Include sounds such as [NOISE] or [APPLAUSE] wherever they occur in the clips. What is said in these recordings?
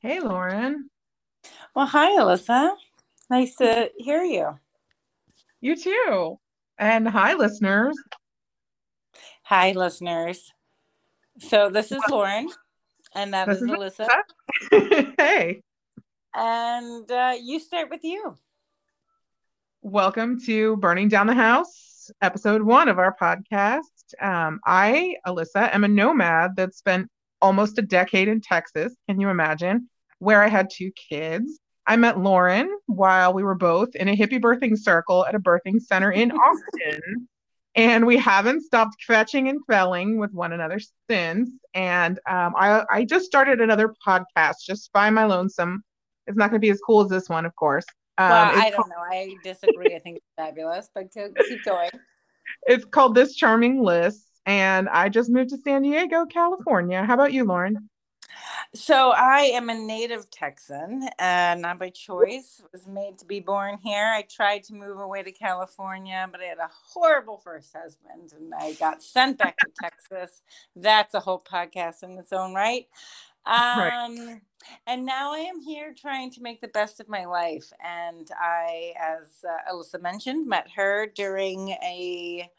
Hey, Lauren. Well, hi, Alyssa. Nice to hear you. You too. And hi, listeners. Hi, listeners. So, this is Lauren, and that is, This is Alyssa. [LAUGHS] hey, And uh, you start with you. welcome to Burning Down the House, episode one of our podcast. Um, I, Alyssa, am a nomad that spent almost a decade in Texas. Can you imagine? Where I had two kids. I met Lauren while we were both in a hippie birthing circle at a birthing center in [LAUGHS] Austin. And we haven't stopped fetching and felling with one another since. And um, I, I just started another podcast just by my lonesome. It's not going to be as cool as this one, of course. Um, well, I don't know. I disagree. I think it's fabulous, but keep going. [LAUGHS] It's called This Charming List, and I just moved to San Diego, California. How about you, Lauren? So, I am a native Texan, uh, not by choice. Was made to be born here. I tried to move away to California, but I had a horrible first husband, and I got sent back to Texas. That's a whole podcast in its own right. Right. Um, and now I am here trying to make the best of my life. And I, as uh, Alyssa mentioned, met her during a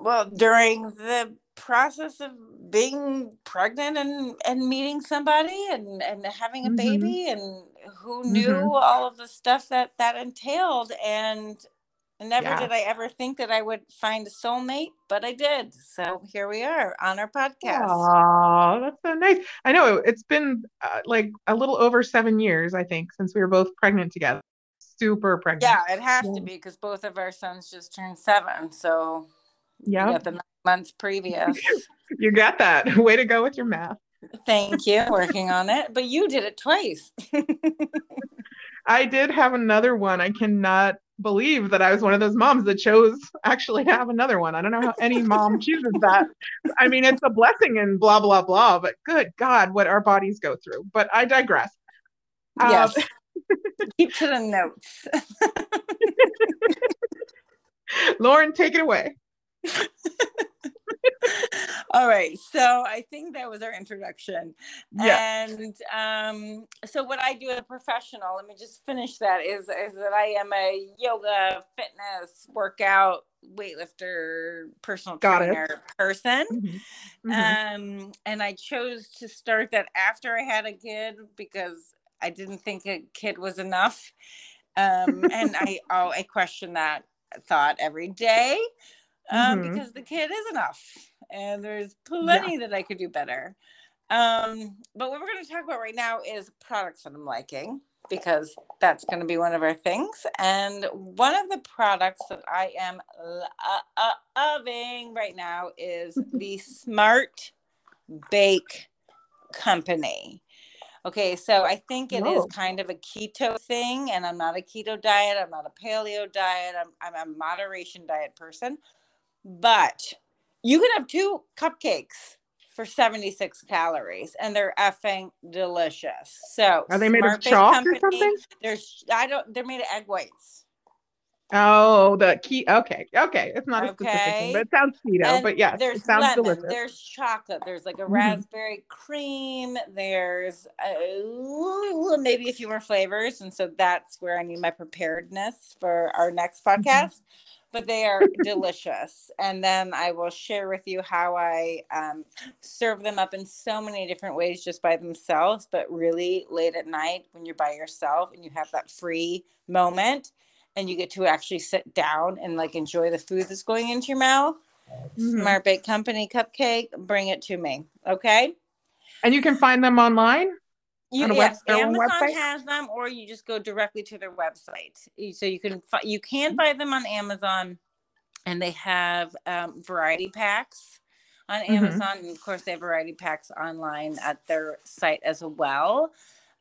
well during the process of being pregnant and and meeting somebody and and having a Mhm. baby and who knew Mhm. all of the stuff that that entailed and never Yeah. did I ever think that I would find a soulmate, but I did. So here we are on our podcast. Oh, that's so nice. I know it's been uh, like a little over seven years, I think, since we were both pregnant together. Super pregnant. Yeah, it has Yeah. to be because both of our sons just turned seven. So Yeah, the months previous. [LAUGHS] you got that. [LAUGHS] Way to go with your math. Thank you. Working on it. But you did it twice. [LAUGHS] I did have another one. I cannot believe that I was one of those moms that chose actually to have another one. I don't know how any mom chooses that. I mean, it's a blessing and blah, blah, blah, but good God, what our bodies go through. But I digress. Um, yes. Keep to the notes. Lauren, take it away. [LAUGHS] All right. So I think that was our introduction. Yeah. And um, so what I do as a professional, let me just finish that, is is that I am a yoga, fitness, workout, weightlifter, personal Got it. trainer person. Mhm. Mhm. Um, and I chose to start that after I had a kid because I didn't think a kid was enough. Um, and I [LAUGHS] oh I question that thought every day um, Mhm. because the kid is enough, and there's plenty that I could do better. Um, but what we're going to talk about right now is products that I'm liking because that's going to be one of our things. And one of the products that I am lo- uh, uh, loving right now is [LAUGHS] the Smart Bake Company. Okay, so I think it is kind of a keto thing, and I'm not a keto diet. I'm not a paleo diet. I'm, I'm a moderation diet person. But you can have two cupcakes for 76 calories, and they're effing delicious. So Are they made of Smart chalk or something? There's I don't. They're made of egg whites. Oh, the key. Okay. Okay. It's not a specific thing, but it sounds keto. And But yes, there's it sounds lemon, delicious. there's chocolate, there's like a Mhm. raspberry cream, there's uh, maybe a few more flavors, and so that's where I need my preparedness for our next Mm-hmm. But they are delicious, and then I will share with you how I um, serve them up in so many different ways just by themselves. But really late at night when you're by yourself and you have that free moment, and you get to actually sit down and like enjoy the food that's going into your mouth. Mhm. Smart Bake Company cupcake, bring it to me. Okay. And you can find them online. You, On a web- yes, Amazon website? has them, or you just go directly to their website. So you can you can buy them on Amazon, and they have um, variety packs on Mhm. Amazon, and of course they have variety packs online at their site as well.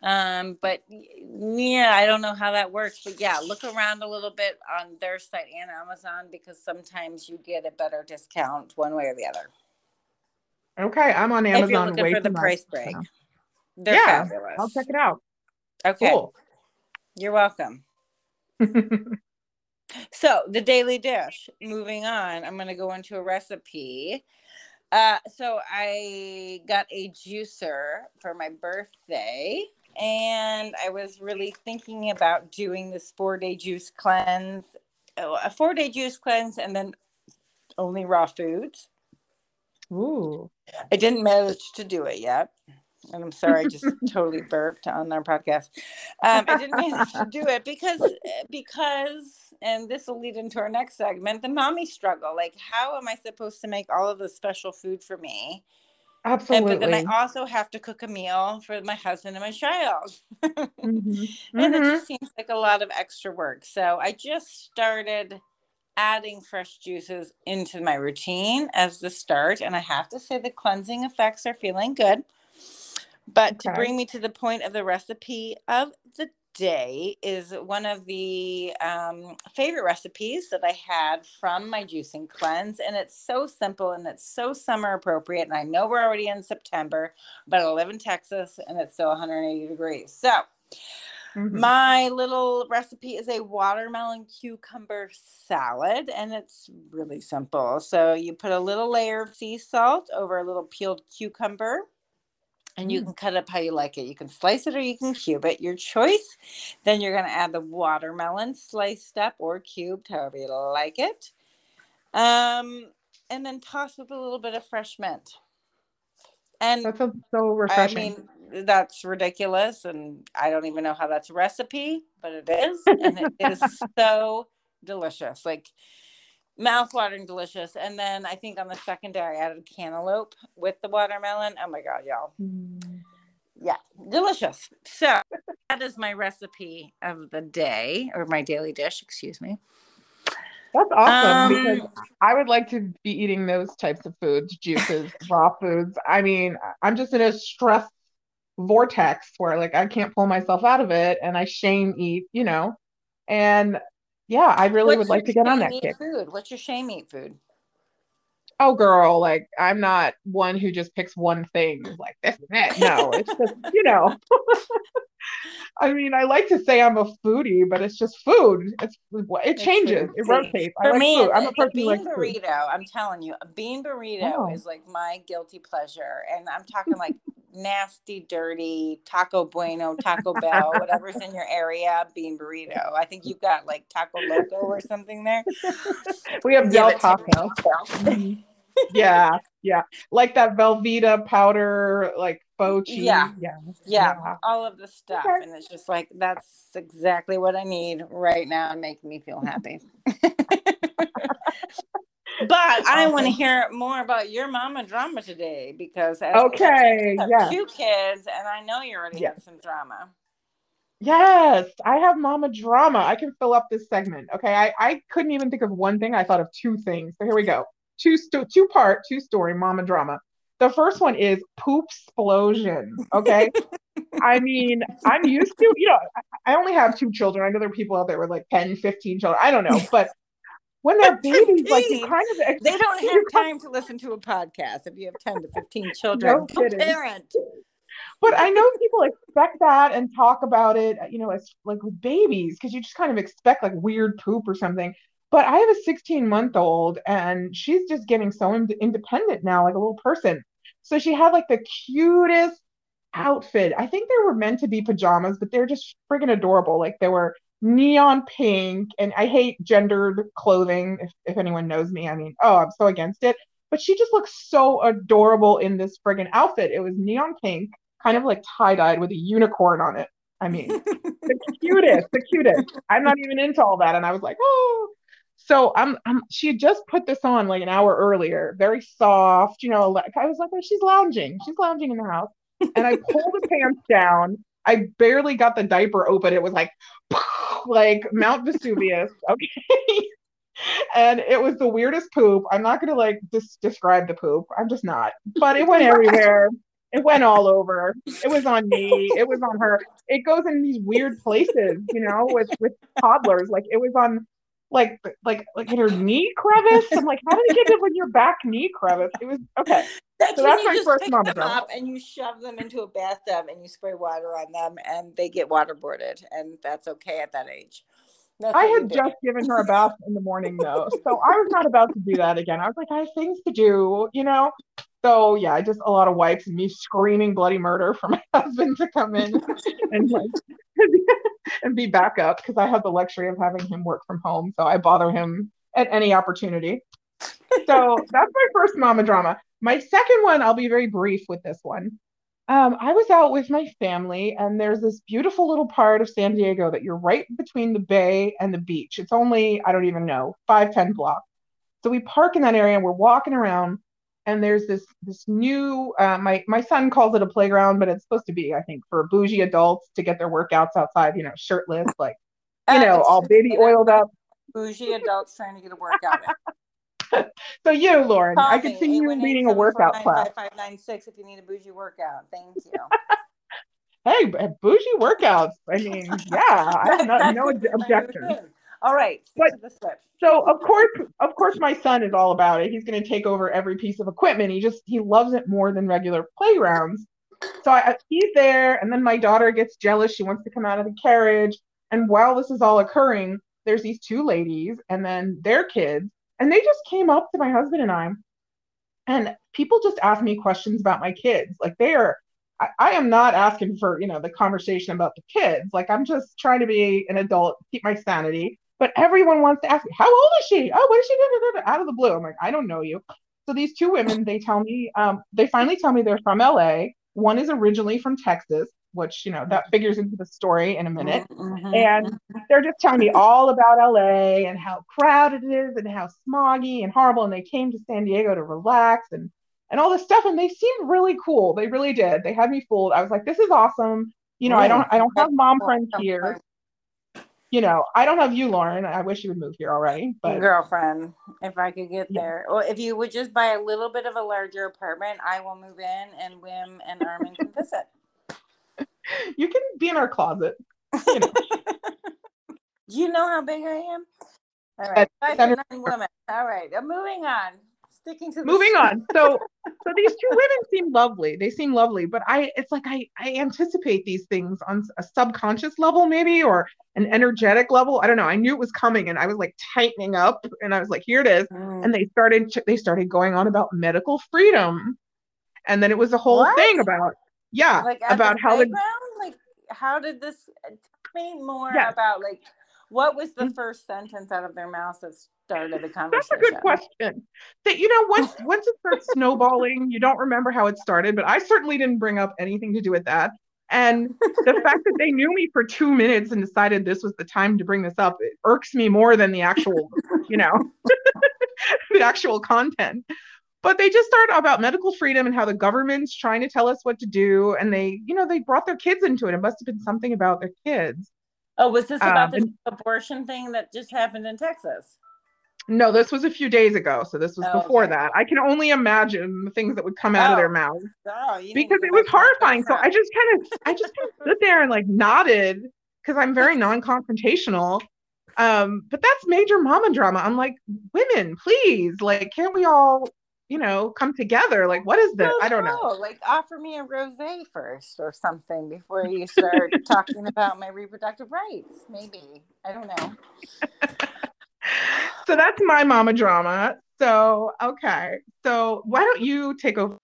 Um, but yeah, I don't know how that works, but yeah, look around a little bit on their site and Amazon because sometimes you get a better discount one way or the other. Okay, I'm on if you're Amazon looking for the price break. so. They're Yeah, fabulous. I'll check it out. Okay, Cool. you're welcome. [LAUGHS] So, the daily dish. Moving on, I'm going to go into a recipe Uh, so I got a juicer for my birthday, and I was really thinking about doing this four day juice cleanse, oh, a four day juice cleanse, and then only raw foods. Ooh. I didn't manage to do it yet. And I'm sorry, I just [LAUGHS] totally burped on our podcast. Um, I didn't manage to do it because [LAUGHS] because, and this will lead into our next segment, the mommy struggle. Like, how am I supposed to make all of the special food for me? Absolutely. And, but then I also have to cook a meal for my husband and my child. mm-hmm. [LAUGHS] and mm-hmm. it just seems like a lot of extra work. So I just started adding fresh juices into my routine as the start. And I have to say, the cleansing effects are feeling good. But okay. to bring me to the point of the recipe of the day is one of the um, favorite recipes that I had from my juicing cleanse. And it's so simple and it's so summer appropriate. And I know we're already in September, but I live in Texas and it's still 180 degrees. So, mm-hmm. my little recipe is a watermelon cucumber salad, and it's really simple. So, you put a little layer of sea salt over a little peeled cucumber and you mm. can cut up how you like it. You can slice it or you can cube it, your choice. Then you're going to add the watermelon sliced up or cubed, however you like it. Um, and then toss with a little bit of fresh mint. And that that's so refreshing. I mean, that's ridiculous. And I don't even know how that's a recipe, but it is. And it [LAUGHS] is so delicious. Like, mouth-watering delicious. And then i think on the second day i added cantaloupe with the watermelon. Oh my god y'all. Mm. yeah delicious. So [LAUGHS] that is my recipe of the day or my daily dish excuse me. That's awesome um, because i would like to be eating those types of foods juices [LAUGHS] raw foods. I mean i'm just in a stress vortex where like i can't pull myself out of it and i shame eat you know? And yeah, I really What's would like to get on that kick. Food. What's your shame eat food? Oh, girl, like I'm not one who just picks one thing like this and that. No, it's just [LAUGHS] you know. [LAUGHS] I mean, I like to say I'm a foodie, but it's just food. It's it changes. It rotates. For I like me, food. I'm a person bean like burrito. Food. I'm telling you, a bean burrito oh. is like my guilty pleasure, and I'm talking like nasty, dirty Taco Bueno, Taco Bell, whatever's in your area, bean burrito. I think you've got like Taco Loco or something there. [LAUGHS] we have Del Taco. [LAUGHS] Yeah, yeah, like that Velveeta powder, like faux cheese. Yeah. yeah, yeah, yeah. all of the stuff, okay. and it's just like that's exactly what I need right now and make me feel happy. [LAUGHS] But I want to hear more about your mama drama today because okay, yeah, two kids, and I know you already yes. have some drama. Yes, I have mama drama. I can fill up this segment. Okay, I, I couldn't even think of one thing. I thought of two things. So here we go. Two sto- two part, two story mama drama. The first one is poop explosion. Okay. [LAUGHS] I mean, I'm used to, you know, I only have two children. I know there are people out there with like 10, 15 children. I don't know. But when they're babies, like you kind of ex- they don't have time to listen to a podcast if you have 10 to 15 children. No parent. But I know people expect that and talk about it, you know, as like with babies, because you just kind of expect like weird poop or something. But I have a 16 month old and she's just getting so in- independent now, like a little person. So she had like the cutest outfit. I think they were meant to be pajamas, but they're just friggin' adorable. Like they were neon pink and i hate gendered clothing if, if anyone knows me i mean oh i'm so against it. But she just looks so adorable in this friggin' outfit. It was neon pink kind of like tie-dyed with a unicorn on it. I mean [LAUGHS] the cutest the cutest. I'm not even into all that and i was like oh. So I'm, I'm she had just put this on like an hour earlier. Very soft you know like i was like oh, she's lounging. She's lounging in the house. And i pulled the pants down I barely got the diaper open. It was like, [LAUGHS] like Mount Vesuvius. [LAUGHS] Okay. and it was the weirdest poop. I'm not gonna like just describe the poop. I'm just not. But it went everywhere. It went all over. It was on me. It was on her. It goes in these weird places, you know, with with toddlers. Like it was on like like like in her knee crevice. I'm like, how did it get in your back knee crevice? It was okay. That's so when that's you just pick them up and you shove them into a bathtub and you spray water on them and they get waterboarded and that's okay at that age. That's I had just given her a bath in the morning though, so I was not about to do that again. I was like, I have things to do, you know. So yeah, just a lot of wipes and me screaming bloody murder for my [LAUGHS] husband to come in and like [LAUGHS] and be back up because I have the luxury of having him work from home, so I bother him at any opportunity. So [LAUGHS] that's my first mama drama. My second one, I'll be very brief with this one. Um, I was out with my family, and there's this beautiful little part of San Diego that you're right between the bay and the beach. It's only, I don't even know, five, ten blocks. So we park in that area and we're walking around, and there's this this new uh, my my son calls it a playground, but it's supposed to be, I think, for bougie adults to get their workouts outside, you know, shirtless, like you Uh, know, all baby oiled up. Bougie adults trying to get a workout. [LAUGHS] [LAUGHS] So you, Lauren, Call I could see you leading a workout class. 818-749-5596 if you need a bougie workout. Thank you. [LAUGHS] Hey, bougie workouts. I mean, yeah, I have no, That no [LAUGHS] could be my new objection. All right, But-. So of course, of course, my son is all about it. He's going to take over every piece of equipment. He just he loves it more than regular playgrounds. So I, he's there, and then my daughter gets jealous. She wants to come out of the carriage, and while this is all occurring, there's these two ladies, and then their kids, and they just came up to my husband and I, and people just ask me questions about my kids. Like they are. I, I am not asking for you know the conversation about the kids. Like I'm just trying to be an adult, keep my sanity but everyone wants to ask me, how old is she? Oh, what is she doing? Out of the blue. I'm like, I don't know you. So these two women, they tell me, um, they finally tell me they're from LA. One is originally from Texas, which, you know, that mm-hmm. figures into the story in a mm-hmm, minute. Mhm, And mm-hmm. they're just telling me all about LA and how crowded it is and how smoggy and horrible. And they came to San Diego to relax and and all this stuff. And they seemed really cool. They really did. They had me fooled. I was like, this is awesome. You know, I don't I don't have mom friends here you know, I don't have you, Lauren. I wish you would move here already, but girlfriend, if I could get Yeah. there, or if you would just buy a little bit of a larger apartment, I will move in, and Wim and Armin can visit. [LAUGHS] you can be in our closet. You know. [LAUGHS] You know how big I am? All right, five foot nine woman. All right, I'm moving on. Sticking to the Moving [LAUGHS] on. So, so these two women seem lovely. They seem lovely, but I, it's like I, I anticipate these things on a subconscious level, maybe, or an energetic level. I don't know. I knew it was coming, and I was like tightening up, and I was like, here it is. Mm. And they started, they started going on about medical freedom, and then it was a whole What? thing about, yeah, like about the how the like how did this tell me more Yes. about like what was the Mm. first sentence out of their mouth that started the conversation? That's a good question. That you know, once [LAUGHS] once it starts snowballing, you don't remember how it started, but I certainly didn't bring up anything to do with that. And the [LAUGHS] fact that they knew me for two minutes and decided this was the time to bring this up, it irks me more than the actual, you know, [LAUGHS] the actual content. But they just started about medical freedom and how the government's trying to tell us what to do. And they, you know, they brought their kids into it. It must have been something about their kids. oh was this about Um, the abortion thing that just happened in texas No, this was a few days ago. So this was Oh, before okay. that. I can only imagine the things that would come out of their Oh. mouths oh you need to because it was back to that horrifying. So. I just kind of, I just kind of stood there and like nodded because I'm very [LAUGHS] non-confrontational. Um, but that's major mama drama. I'm like, women, please, like, can't we all, you know, come together? Like, what is this? Well, I don't know. Like, offer me a rosé first or something before you start talking about my reproductive rights. Maybe I don't know. [LAUGHS] So that's my mama drama. So okay, so why don't you take over?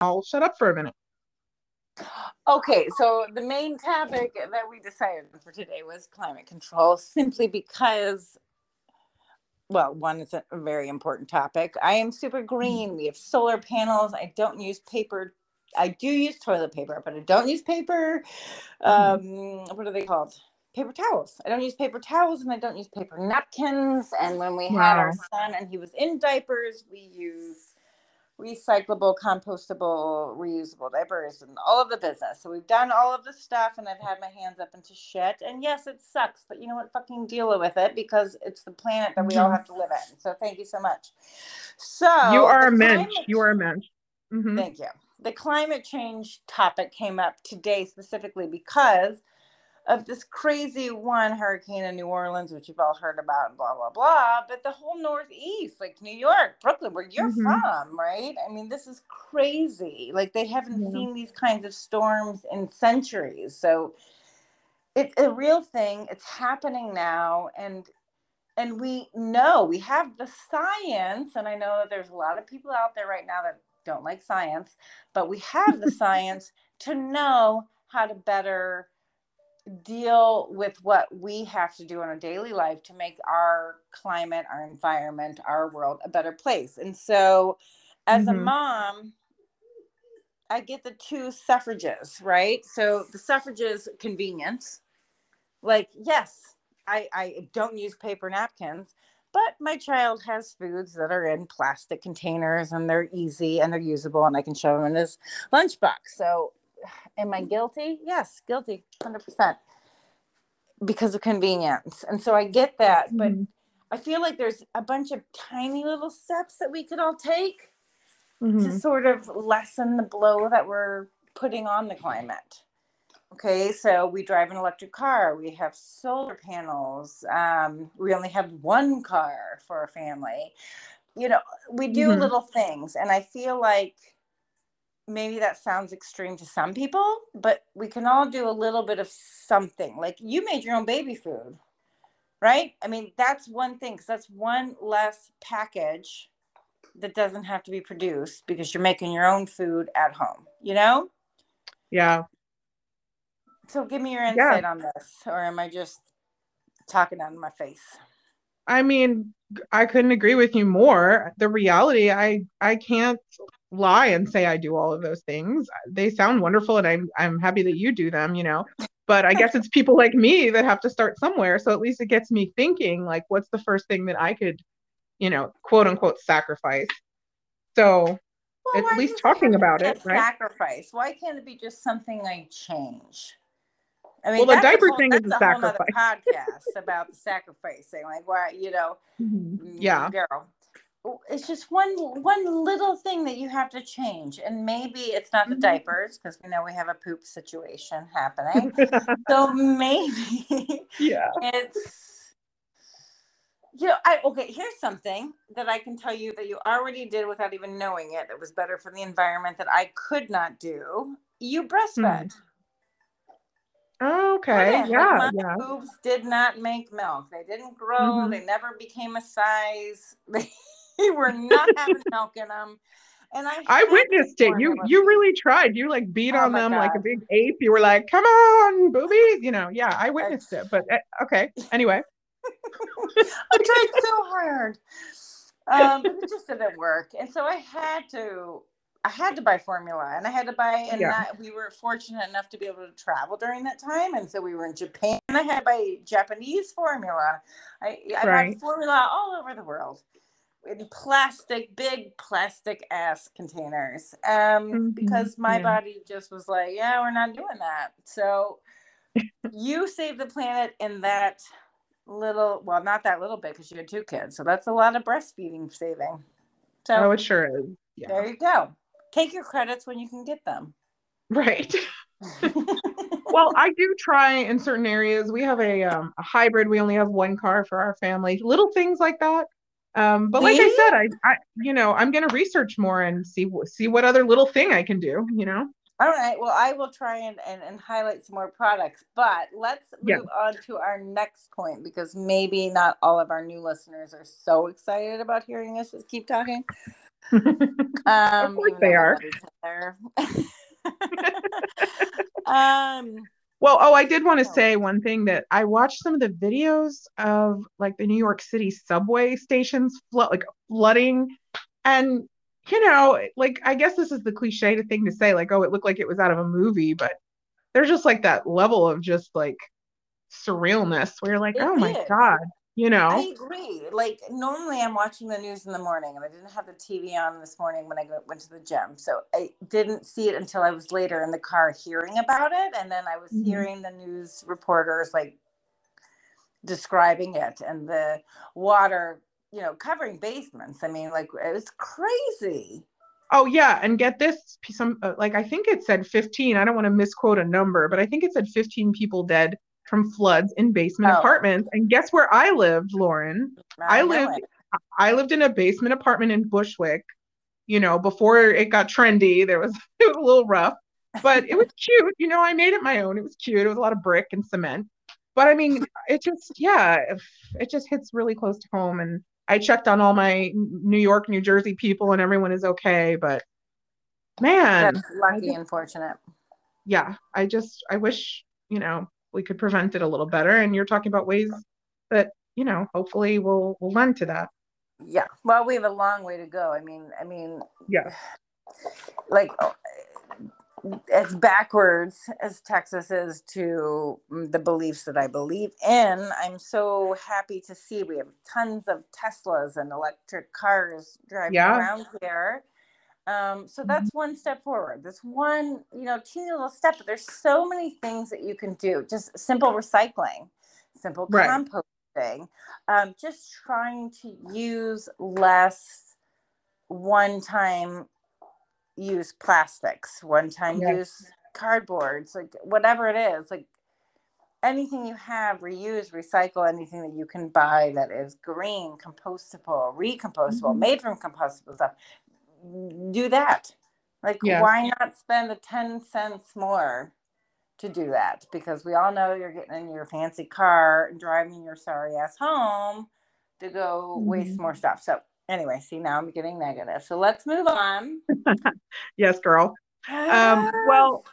I'll shut up for a minute. Okay, so the main topic that we decided for today was climate control, simply because, well, one is a very important topic. I am super green. We have solar panels. I don't use paper. I do use toilet paper, but I don't use paper. Um, what are they called? Paper towels. I don't use paper towels and I don't use paper napkins. And when we had our son and he was in diapers, we use recyclable, compostable, reusable diapers and all of the business. So we've done all of the stuff and I've had my hands up into shit. And yes, it sucks, but you know what? Fucking deal with it because it's the planet that we all have to live in. So thank you so much. So you are a mensch. You are a mensch. Mhm. Thank you. The climate change topic came up today specifically because of this crazy one hurricane in New Orleans, which you've all heard about, and blah, blah, blah. But the whole Northeast, like New York, Brooklyn, where you're Mhm. from, right? I mean, this is crazy. Like, they haven't Yeah. seen these kinds of storms in centuries. So, it's a real thing. It's happening now, and and we know we have the science. And I know that there's a lot of people out there right now that don't like science, but we have the [LAUGHS] science to know how to better deal with what we have to do in our daily life to make our climate, our environment, our world a better place. And so, as mm-hmm. a mom, I get the two suffrages, right? So the suffrages convenience. Like, yes, I, I don't use paper napkins, but my child has foods that are in plastic containers and they're easy and they're usable and I can show them in his lunchbox. So am I guilty? Yes, guilty, 100% because of convenience. And so I get that, mm-hmm. but I feel like there's a bunch of tiny little steps that we could all take mm-hmm. to sort of lessen the blow that we're putting on the climate. Okay, so we drive an electric car, we have solar panels, um, we only have one car for a family. You know, we do mm-hmm. little things, and I feel like maybe that sounds extreme to some people, but we can all do a little bit of something. Like you made your own baby food, right? I mean, that's one thing because that's one less package that doesn't have to be produced because you're making your own food at home, you know? Yeah. So give me your insight yeah. on this, or am I just talking out of my face? I mean, I couldn't agree with you more. The reality, I I can't lie and say I do all of those things. They sound wonderful and I'm I'm happy that you do them, you know. But I guess it's people like me that have to start somewhere. So at least it gets me thinking like what's the first thing that I could, you know, quote unquote sacrifice. So well, at least talking about it, right? Sacrifice. Why can't it be just something I change? I mean, well, the diaper whole, thing is a, a sacrifice. podcast about the sacrificing, like why you know, [LAUGHS] mm-hmm. yeah, girl, it's just one one little thing that you have to change and maybe it's not the mm-hmm. diapers because we know we have a poop situation happening [LAUGHS] so maybe yeah [LAUGHS] it's you know i okay here's something that i can tell you that you already did without even knowing it it was better for the environment that i could not do you breastfed mm. Oh, okay. Yeah. Like my yeah. boobs did not make milk. They didn't grow. Mm-hmm. They never became a size. [LAUGHS] [LAUGHS] They were not having milk in them. And I, I witnessed it. You you really tried. You like beat oh on them God. like a big ape. You were like, "Come on, boobies!" You know. Yeah, I witnessed it. But uh, okay. Anyway, [LAUGHS] I tried so hard, um, but it just didn't work. And so I had to. I had to buy formula, and I had to buy. And yeah. that, we were fortunate enough to be able to travel during that time, and so we were in Japan. I had to buy Japanese formula. I I right. bought formula all over the world in plastic, big plastic ass containers. Um, mm-hmm. because my yeah. body just was like, yeah, we're not doing that. So [LAUGHS] you saved the planet in that little, well, not that little bit because you had two kids. So that's a lot of breastfeeding saving. So oh, it sure is. Yeah. There you go. Take your credits when you can get them. Right. [LAUGHS] [LAUGHS] well, I do try in certain areas. We have a, um, a hybrid. We only have one car for our family. Little things like that. Um, but like I said, I, I, you know, I'm going to research more and see see what other little thing I can do. You know. All right. Well, I will try and, and, and highlight some more products, but let's move yeah. on to our next point because maybe not all of our new listeners are so excited about hearing us just keep talking. [LAUGHS] Um, they are. [LAUGHS] um, well, oh, I did want to say one thing that I watched some of the videos of like the New York City subway stations flood, like flooding, and you know, like I guess this is the cliche thing to say, like, oh, it looked like it was out of a movie, but there's just like that level of just like surrealness where you're like, it oh my god, you know? i agree like normally i'm watching the news in the morning and i didn't have the tv on this morning when i went to the gym so i didn't see it until i was later in the car hearing about it and then i was mm-hmm. hearing the news reporters like describing it and the water you know covering basements. I mean like it was crazy. Oh yeah and get this some uh, like i think it said 15 i don't want to misquote a number but i think it said 15 people dead from floods in basement oh. apartments. And guess where I lived, Lauren? I, I lived it. I lived in a basement apartment in Bushwick. You know, before it got trendy, there was [LAUGHS] it was a little rough. but it was cute. You know, I made it my own. It was cute. It was a lot of brick and cement. But I mean, it just, yeah, it just hits really close to home. And I checked on all my New York, New Jersey people, and everyone is okay. But man, that's lucky just, and fortunate. Yeah, I just, I wish, you know, we could prevent it a little better. And you're talking about ways that, you know, hopefully we'll, we'll lend to that. Yeah. Well, we have a long way to go. I mean, I mean, yeah. Like, as backwards as Texas is to the beliefs that I believe in, I'm so happy to see we have tons of Teslas and electric cars driving yeah. around here. Um, so mm-hmm. that's one step forward. This one, you know, teeny little step. But there's so many things that you can do. Just simple recycling, simple right. composting, um, just trying to use less one-time use plastics, one time yes. use cardboards, like whatever it is, like anything you have, reuse, recycle anything that you can buy that is green, compostable, recompostable, mm-hmm. made from compostable stuff. Do that. Like, yes. why not spend the 10 cents more to do that? Because we all know you're getting in your fancy car and driving your sorry ass home to go mm-hmm. waste more stuff. So anyway, see now I'm getting negative. So let's move on. [LAUGHS] yes, girl. Um, [SIGHS] well,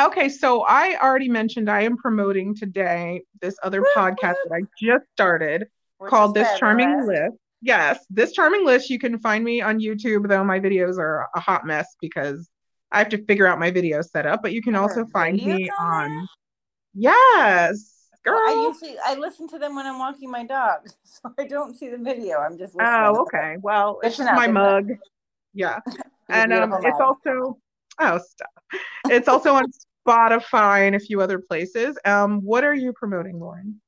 okay, so I already mentioned I am promoting today this other podcast that I just started called This Charming List. Yes, this charming list. You can find me on YouTube, though my videos are a hot mess because I have to figure out my video setup. But you can also find me on. Yes, Girl. Well, I usually I listen to them when I'm walking my dog, [LAUGHS] so I don't see the video. I'm just listening. Oh, okay. Well, it's just my mug. Yeah, [LAUGHS] and um, it's also oh stop. It's also on [LAUGHS] Spotify and a few other places. Um, what are you promoting, Lauren?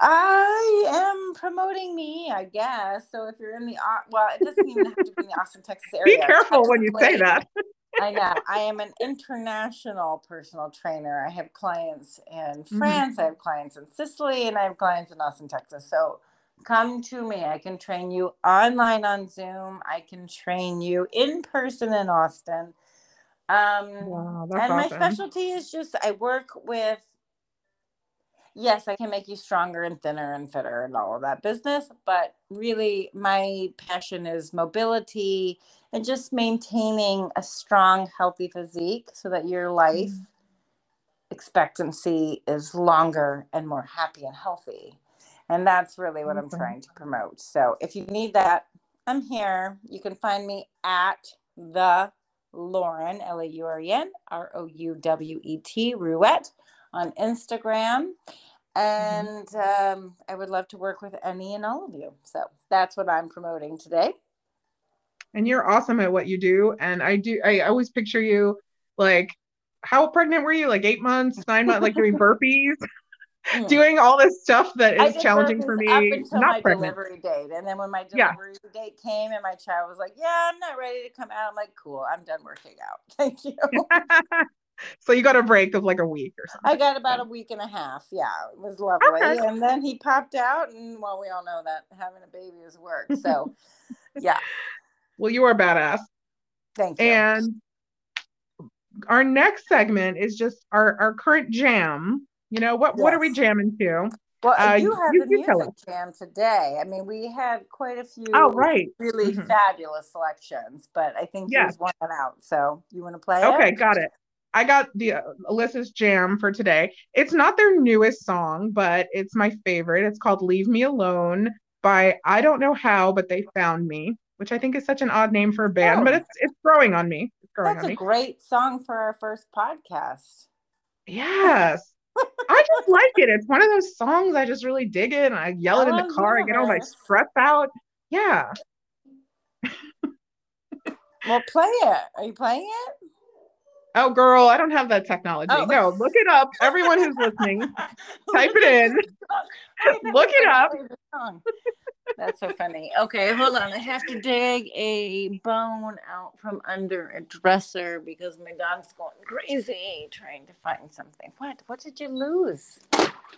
I am promoting me, I guess. So if you're in the well, it doesn't even have to be in the Austin, Texas area. Be careful when you say that. I know. [LAUGHS] I am an international personal trainer. I have clients in mm-hmm. France, mm-hmm. I have clients in Sicily, and I have clients in Austin, Texas. So come to me. I can train you online on Zoom. I can train you in person in Austin. Um, wow, and awesome. my specialty is just I work with yes, I can make you stronger and thinner and fitter and all of that business. But really, my passion is mobility and just maintaining a strong, healthy physique so that your life mm-hmm. expectancy is longer and more happy and healthy. And that's really what I'm trying to promote. So if you need that, I'm here. You can find me at the Lauren, L A U R E N, R O U W E T, Rouwet on Instagram. Mm-hmm. And um, I would love to work with any and all of you. So that's what I'm promoting today. And you're awesome at what you do. And I do, I always picture you like, how pregnant were you? Like eight months, nine months, like doing [LAUGHS] burpees? Mm. doing all this stuff that is challenging for me. Up until not my pregnant. delivery date, and then when my delivery yeah. date came, and my child was like, "Yeah, I'm not ready to come out," I'm like, "Cool, I'm done working out. [LAUGHS] Thank you." [LAUGHS] [LAUGHS] so you got a break of like a week or something. I got about a week and a half. Yeah, it was lovely. Okay. And then he popped out, and well, we all know that having a baby is work. So, [LAUGHS] yeah. Well, you are badass. Thank you. And our next segment is just our our current jam. You know what? Yes. What are we jamming to? Well, uh, you have you, the music jam today. I mean, we had quite a few. Oh, right. Really mm-hmm. fabulous selections, but I think yeah. there's one out. So you want to play? Okay, it? got it. I got the uh, Alyssa's jam for today. It's not their newest song, but it's my favorite. It's called Leave Me Alone by I don't know how, but they found me, which I think is such an odd name for a band, oh. but it's it's growing on me. Growing That's on a me. great song for our first podcast. Yes. [LAUGHS] I just like it. It's one of those songs I just really dig it. And I yell it in the car. I get all my stress out. Yeah. well, play it. Are you playing it? Oh, girl, I don't have that technology. Oh. No, look it up. Everyone who's listening, [LAUGHS] type it in. look it up. That's so funny. Okay, hold on. I have to dig a bone out from under a dresser because my dog's going crazy trying to find something. What? What did you lose?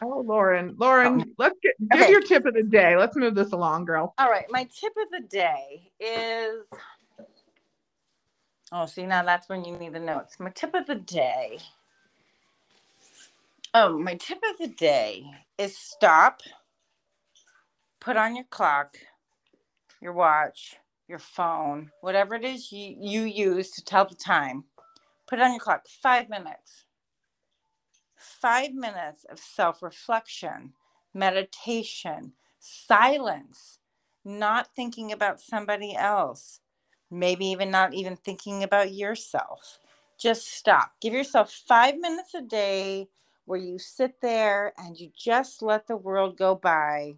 Oh, Lauren. Lauren, oh. let's get give okay. your tip of the day. Let's move this along, girl. All right. My tip of the day is Oh, see, now that's when you need the notes. My tip of the day. Oh, my tip of the day is stop, put on your clock, your watch, your phone, whatever it is you, you use to tell the time. Put it on your clock, five minutes. Five minutes of self reflection, meditation, silence, not thinking about somebody else maybe even not even thinking about yourself. Just stop. Give yourself five minutes a day where you sit there and you just let the world go by.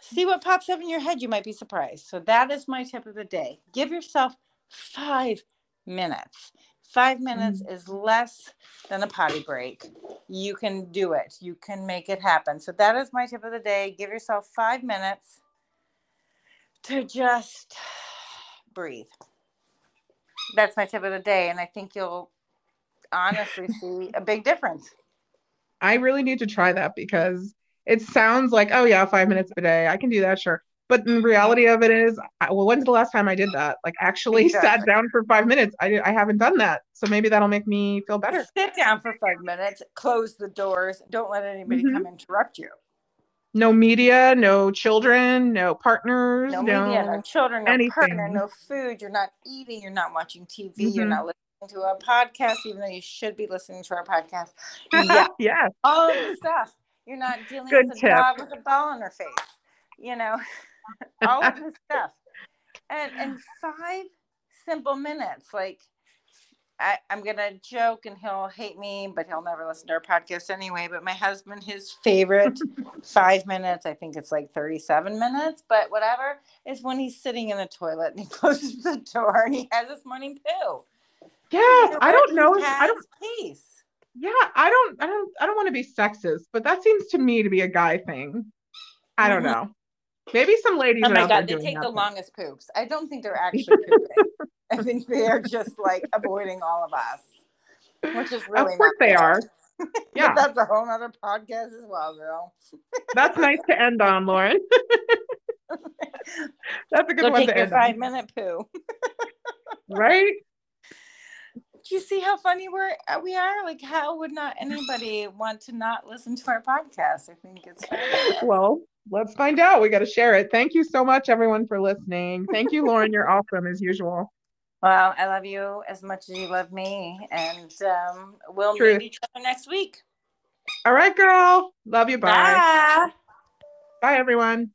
See what pops up in your head. You might be surprised. So, that is my tip of the day. Give yourself five minutes. Five minutes mm-hmm. is less than a potty break. You can do it, you can make it happen. So, that is my tip of the day. Give yourself five minutes to just breathe. That's my tip of the day. And I think you'll honestly [LAUGHS] see a big difference. I really need to try that because it sounds like, oh, yeah, five minutes a day. I can do that, sure. But the reality of it is, well, when's the last time I did that? Like, actually [LAUGHS] exactly. sat down for five minutes. I, I haven't done that. So maybe that'll make me feel better. Sit down for five minutes, close the doors, don't let anybody mm-hmm. come interrupt you no media, no children, no partners, no, no media, no children, no anything. partner, no food. You're not eating. You're not watching TV. Mm-hmm. You're not listening to a podcast, even though you should be listening to our podcast. [LAUGHS] Yeah, yeah. All of the [LAUGHS] stuff. You're not dealing Good with a tip. dog with a ball on her face. You know, [LAUGHS] all of the stuff. And and five simple minutes, like I, am gonna joke and he'll hate me, but he'll never listen to our podcast anyway. But my husband, his favorite [LAUGHS] five minutes, I think it's like 37 minutes, but whatever, is when he's sitting in the toilet and he [LAUGHS] closes the door and he has his morning poo. Yes, I don't know. I don't peace. Yeah, I don't I don't I don't want to be sexist, but that seems to me to be a guy thing. I don't mm-hmm. know. Maybe some ladies. Oh my god, they take the longest poops. I don't think they're [LAUGHS] actually pooping. I think they are just like avoiding all of us, which is really. Of course, they are. [LAUGHS] Yeah, that's a whole other podcast as well, girl. [LAUGHS] that's nice to end on, Lauren. [LAUGHS] that's a good Go one take to your end five on. minute poo. right. Do you see how funny we're uh, we are? Like, how would not anybody want to not listen to our podcast? I think it's well let's find out. We got to share it. Thank you so much, everyone, for listening. Thank you, Lauren. You're awesome as usual. Well, I love you as much as you love me, and um, we'll Truth. meet each other next week. All right, girl. Love you. Bye. Bye, bye everyone.